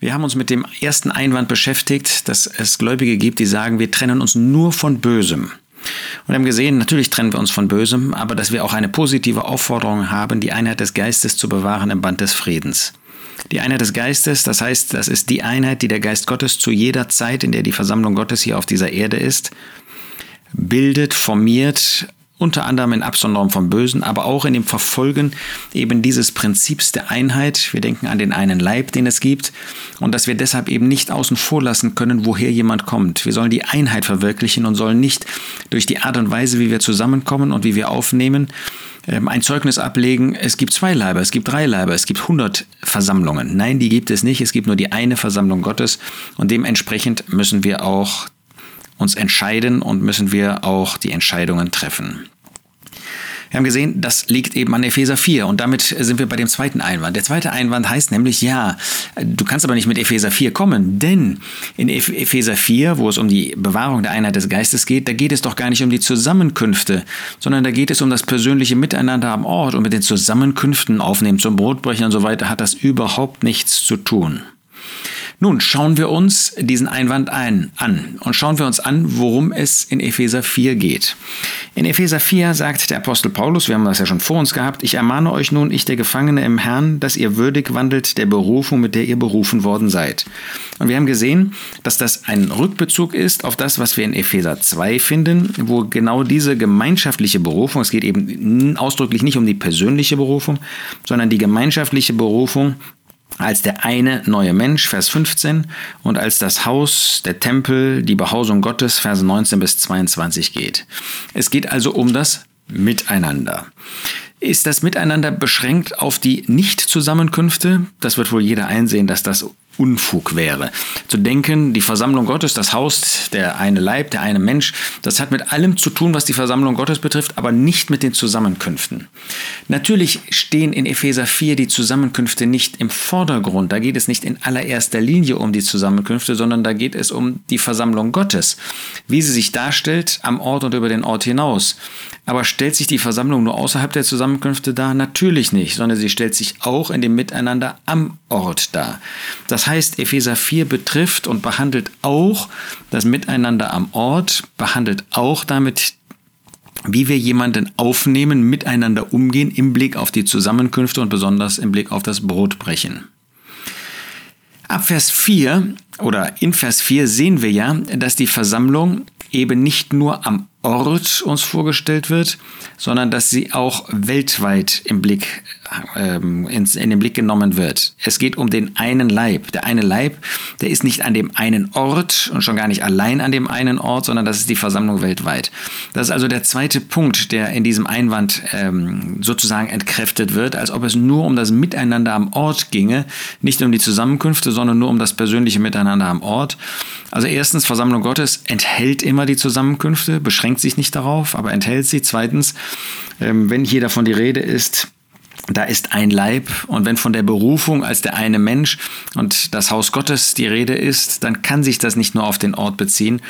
Wir haben uns mit dem ersten Einwand beschäftigt, dass es Gläubige gibt, die sagen, wir trennen uns nur von Bösem. Und haben gesehen, natürlich trennen wir uns von Bösem, aber dass wir auch eine positive Aufforderung haben, die Einheit des Geistes zu bewahren im Band des Friedens. Die Einheit des Geistes, das heißt, das ist die Einheit, die der Geist Gottes zu jeder Zeit, in der die Versammlung Gottes hier auf dieser Erde ist, bildet, formiert unter anderem in Absonderung vom Bösen, aber auch in dem Verfolgen eben dieses Prinzips der Einheit. Wir denken an den einen Leib, den es gibt, und dass wir deshalb eben nicht außen vor lassen können, woher jemand kommt. Wir sollen die Einheit verwirklichen und sollen nicht durch die Art und Weise, wie wir zusammenkommen und wie wir aufnehmen, ähm, ein Zeugnis ablegen, es gibt zwei Leiber, es gibt drei Leiber, es gibt hundert Versammlungen. Nein, die gibt es nicht, es gibt nur die eine Versammlung Gottes und dementsprechend müssen wir auch uns entscheiden und müssen wir auch die Entscheidungen treffen. Wir haben gesehen, das liegt eben an Epheser 4 und damit sind wir bei dem zweiten Einwand. Der zweite Einwand heißt nämlich, ja, du kannst aber nicht mit Epheser 4 kommen, denn in Epheser 4, wo es um die Bewahrung der Einheit des Geistes geht, da geht es doch gar nicht um die Zusammenkünfte, sondern da geht es um das persönliche Miteinander am Ort und mit den Zusammenkünften aufnehmen zum Brotbrechen und so weiter hat das überhaupt nichts zu tun. Nun schauen wir uns diesen Einwand ein, an und schauen wir uns an, worum es in Epheser 4 geht. In Epheser 4 sagt der Apostel Paulus, wir haben das ja schon vor uns gehabt, ich ermahne euch nun, ich der Gefangene im Herrn, dass ihr würdig wandelt der Berufung, mit der ihr berufen worden seid. Und wir haben gesehen, dass das ein Rückbezug ist auf das, was wir in Epheser 2 finden, wo genau diese gemeinschaftliche Berufung, es geht eben ausdrücklich nicht um die persönliche Berufung, sondern die gemeinschaftliche Berufung als der eine neue Mensch, Vers 15, und als das Haus, der Tempel, die Behausung Gottes, Vers 19 bis 22 geht. Es geht also um das Miteinander. Ist das Miteinander beschränkt auf die Nicht-Zusammenkünfte? Das wird wohl jeder einsehen, dass das Unfug wäre. Zu denken, die Versammlung Gottes, das Haus, der eine Leib, der eine Mensch, das hat mit allem zu tun, was die Versammlung Gottes betrifft, aber nicht mit den Zusammenkünften. Natürlich stehen in Epheser 4 die Zusammenkünfte nicht im Vordergrund. Da geht es nicht in allererster Linie um die Zusammenkünfte, sondern da geht es um die Versammlung Gottes, wie sie sich darstellt am Ort und über den Ort hinaus. Aber stellt sich die Versammlung nur außerhalb der Zusammenkünfte dar? Natürlich nicht, sondern sie stellt sich auch in dem Miteinander am Ort dar. Das heißt, Epheser 4 betrifft und behandelt auch das Miteinander am Ort, behandelt auch damit wie wir jemanden aufnehmen, miteinander umgehen im Blick auf die Zusammenkünfte und besonders im Blick auf das Brotbrechen. Ab Vers 4 oder in Vers 4 sehen wir ja, dass die Versammlung eben nicht nur am Ort uns vorgestellt wird, sondern dass sie auch weltweit im Blick, ähm, ins, in den Blick genommen wird. Es geht um den einen Leib. Der eine Leib, der ist nicht an dem einen Ort und schon gar nicht allein an dem einen Ort, sondern das ist die Versammlung weltweit. Das ist also der zweite Punkt, der in diesem Einwand ähm, sozusagen entkräftet wird, als ob es nur um das Miteinander am Ort ginge, nicht um die Zusammenkünfte, sondern nur um das persönliche Miteinander am Ort. Also erstens, Versammlung Gottes enthält immer die Zusammenkünfte, beschränkt sich nicht darauf, aber enthält sie. Zweitens, ähm, wenn hier davon die Rede ist, da ist ein Leib und wenn von der Berufung als der eine Mensch und das Haus Gottes die Rede ist, dann kann sich das nicht nur auf den Ort beziehen,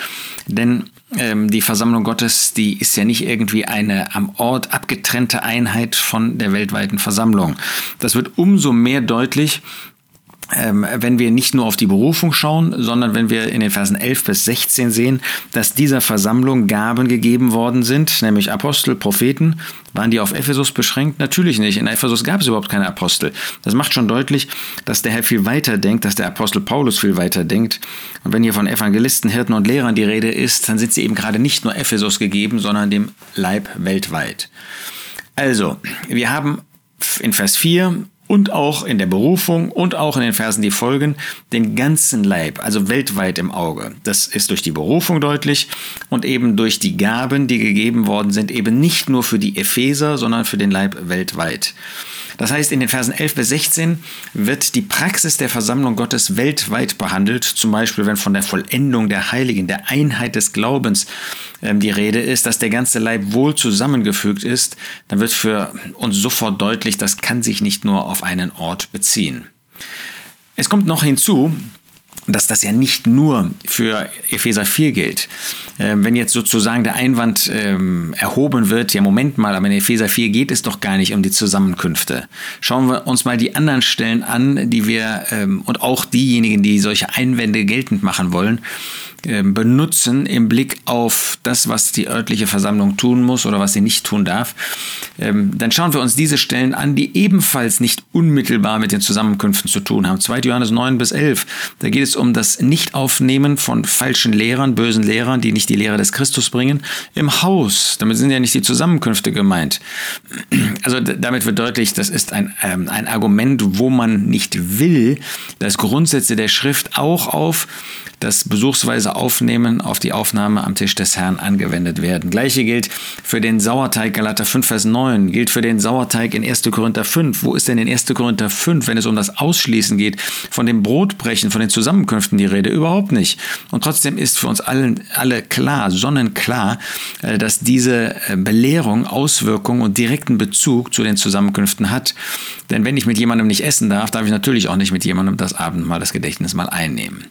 denn ähm, die Versammlung Gottes, die ist ja nicht irgendwie eine am Ort abgetrennte Einheit von der weltweiten Versammlung. Das wird umso mehr deutlich, ähm, wenn wir nicht nur auf die Berufung schauen, sondern wenn wir in den Versen 11 bis 16 sehen, dass dieser Versammlung Gaben gegeben worden sind, nämlich Apostel, Propheten. Waren die auf Ephesus beschränkt? Natürlich nicht. In Ephesus gab es überhaupt keine Apostel. Das macht schon deutlich, dass der Herr viel weiter denkt, dass der Apostel Paulus viel weiter denkt. Und wenn hier von Evangelisten, Hirten und Lehrern die Rede ist, dann sind sie eben gerade nicht nur Ephesus gegeben, sondern dem Leib weltweit. Also, wir haben in Vers 4 und auch in der Berufung und auch in den Versen, die folgen, den ganzen Leib, also weltweit im Auge. Das ist durch die Berufung deutlich und eben durch die Gaben, die gegeben worden sind, eben nicht nur für die Epheser, sondern für den Leib weltweit. Das heißt, in den Versen 11 bis 16 wird die Praxis der Versammlung Gottes weltweit behandelt, zum Beispiel wenn von der Vollendung der Heiligen, der Einheit des Glaubens ähm, die Rede ist, dass der ganze Leib wohl zusammengefügt ist, dann wird für uns sofort deutlich, das kann sich nicht nur auf einen Ort beziehen. Es kommt noch hinzu, dass das ja nicht nur für Epheser 4 gilt. Ähm, wenn jetzt sozusagen der Einwand ähm, erhoben wird, ja Moment mal, aber in Epheser 4 geht es doch gar nicht um die Zusammenkünfte. Schauen wir uns mal die anderen Stellen an, die wir ähm, und auch diejenigen, die solche Einwände geltend machen wollen, benutzen im Blick auf das, was die örtliche Versammlung tun muss oder was sie nicht tun darf, ähm, dann schauen wir uns diese Stellen an, die ebenfalls nicht unmittelbar mit den Zusammenkünften zu tun haben. 2. Johannes 9 bis 11, da geht es um das Nichtaufnehmen von falschen Lehrern, bösen Lehrern, die nicht die Lehre des Christus bringen, im Haus. Damit sind ja nicht die Zusammenkünfte gemeint. Also damit wird deutlich, das ist ein, ähm, ein Argument, wo man nicht will, dass Grundsätze der Schrift auch auf das besuchsweise Aufnehmen auf die Aufnahme am Tisch des Herrn angewendet werden. Gleiche gilt für den Sauerteig Galater 5, Vers 9, gilt für den Sauerteig in 1. Korinther 5. Wo ist denn in 1. Korinther 5, wenn es um das Ausschließen geht, von dem Brotbrechen, von den Zusammenkünften die Rede? Überhaupt nicht. Und trotzdem ist für uns allen, alle klar, sonnenklar, äh, dass diese äh, Belehrung Auswirkungen und direkten Bezug zu den Zusammenkünften hat. Denn wenn ich mit jemandem nicht essen darf, darf ich natürlich auch nicht mit jemandem das Abendmahl, das Gedächtnis mal einnehmen.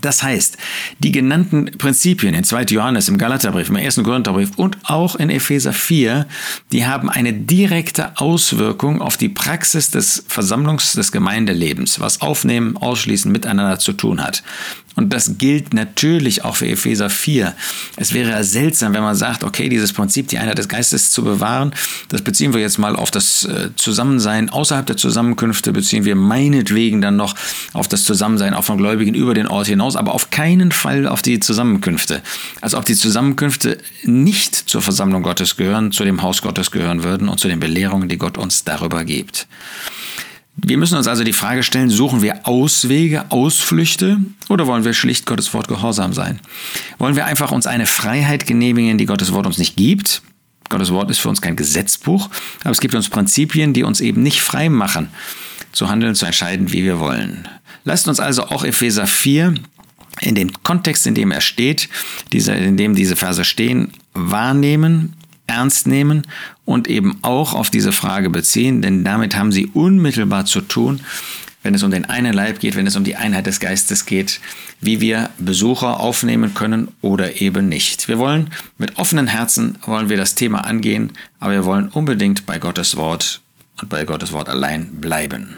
Das heißt, die genannten Prinzipien in 2. Johannes, im Galaterbrief, im 1. Korintherbrief und auch in Epheser 4, die haben eine direkte Auswirkung auf die Praxis des Versammlungs- des Gemeindelebens, was Aufnehmen, Ausschließen miteinander zu tun hat. Und das gilt natürlich auch für Epheser 4. Es wäre seltsam, wenn man sagt, okay, dieses Prinzip, die Einheit des Geistes zu bewahren, das beziehen wir jetzt mal auf das äh, Zusammensein außerhalb der Zusammenkünfte, beziehen wir meinetwegen dann noch auf das Zusammensein auch von Gläubigen über den Ort hinaus, aber auf keinen Fall auf die Zusammenkünfte. Als ob die Zusammenkünfte nicht zur Versammlung Gottes gehören, zu dem Haus Gottes gehören würden und zu den Belehrungen, die Gott uns darüber gibt. Wir müssen uns also die Frage stellen, suchen wir Auswege, Ausflüchte oder wollen wir schlicht Gottes Wort gehorsam sein? Wollen wir einfach uns eine Freiheit genehmigen, die Gottes Wort uns nicht gibt? Gottes Wort ist für uns kein Gesetzbuch, aber es gibt uns Prinzipien, die uns eben nicht frei machen, zu handeln, zu entscheiden, wie wir wollen. Lasst uns also auch Epheser 4 in dem Kontext, in dem er steht, in dem diese Verse stehen, wahrnehmen ernst nehmen und eben auch auf diese Frage beziehen, denn damit haben sie unmittelbar zu tun, wenn es um den einen Leib geht, wenn es um die Einheit des Geistes geht, wie wir Besucher aufnehmen können oder eben nicht. Wir wollen mit offenen Herzen wollen wir das Thema angehen, aber wir wollen unbedingt bei Gottes Wort und bei Gottes Wort allein bleiben.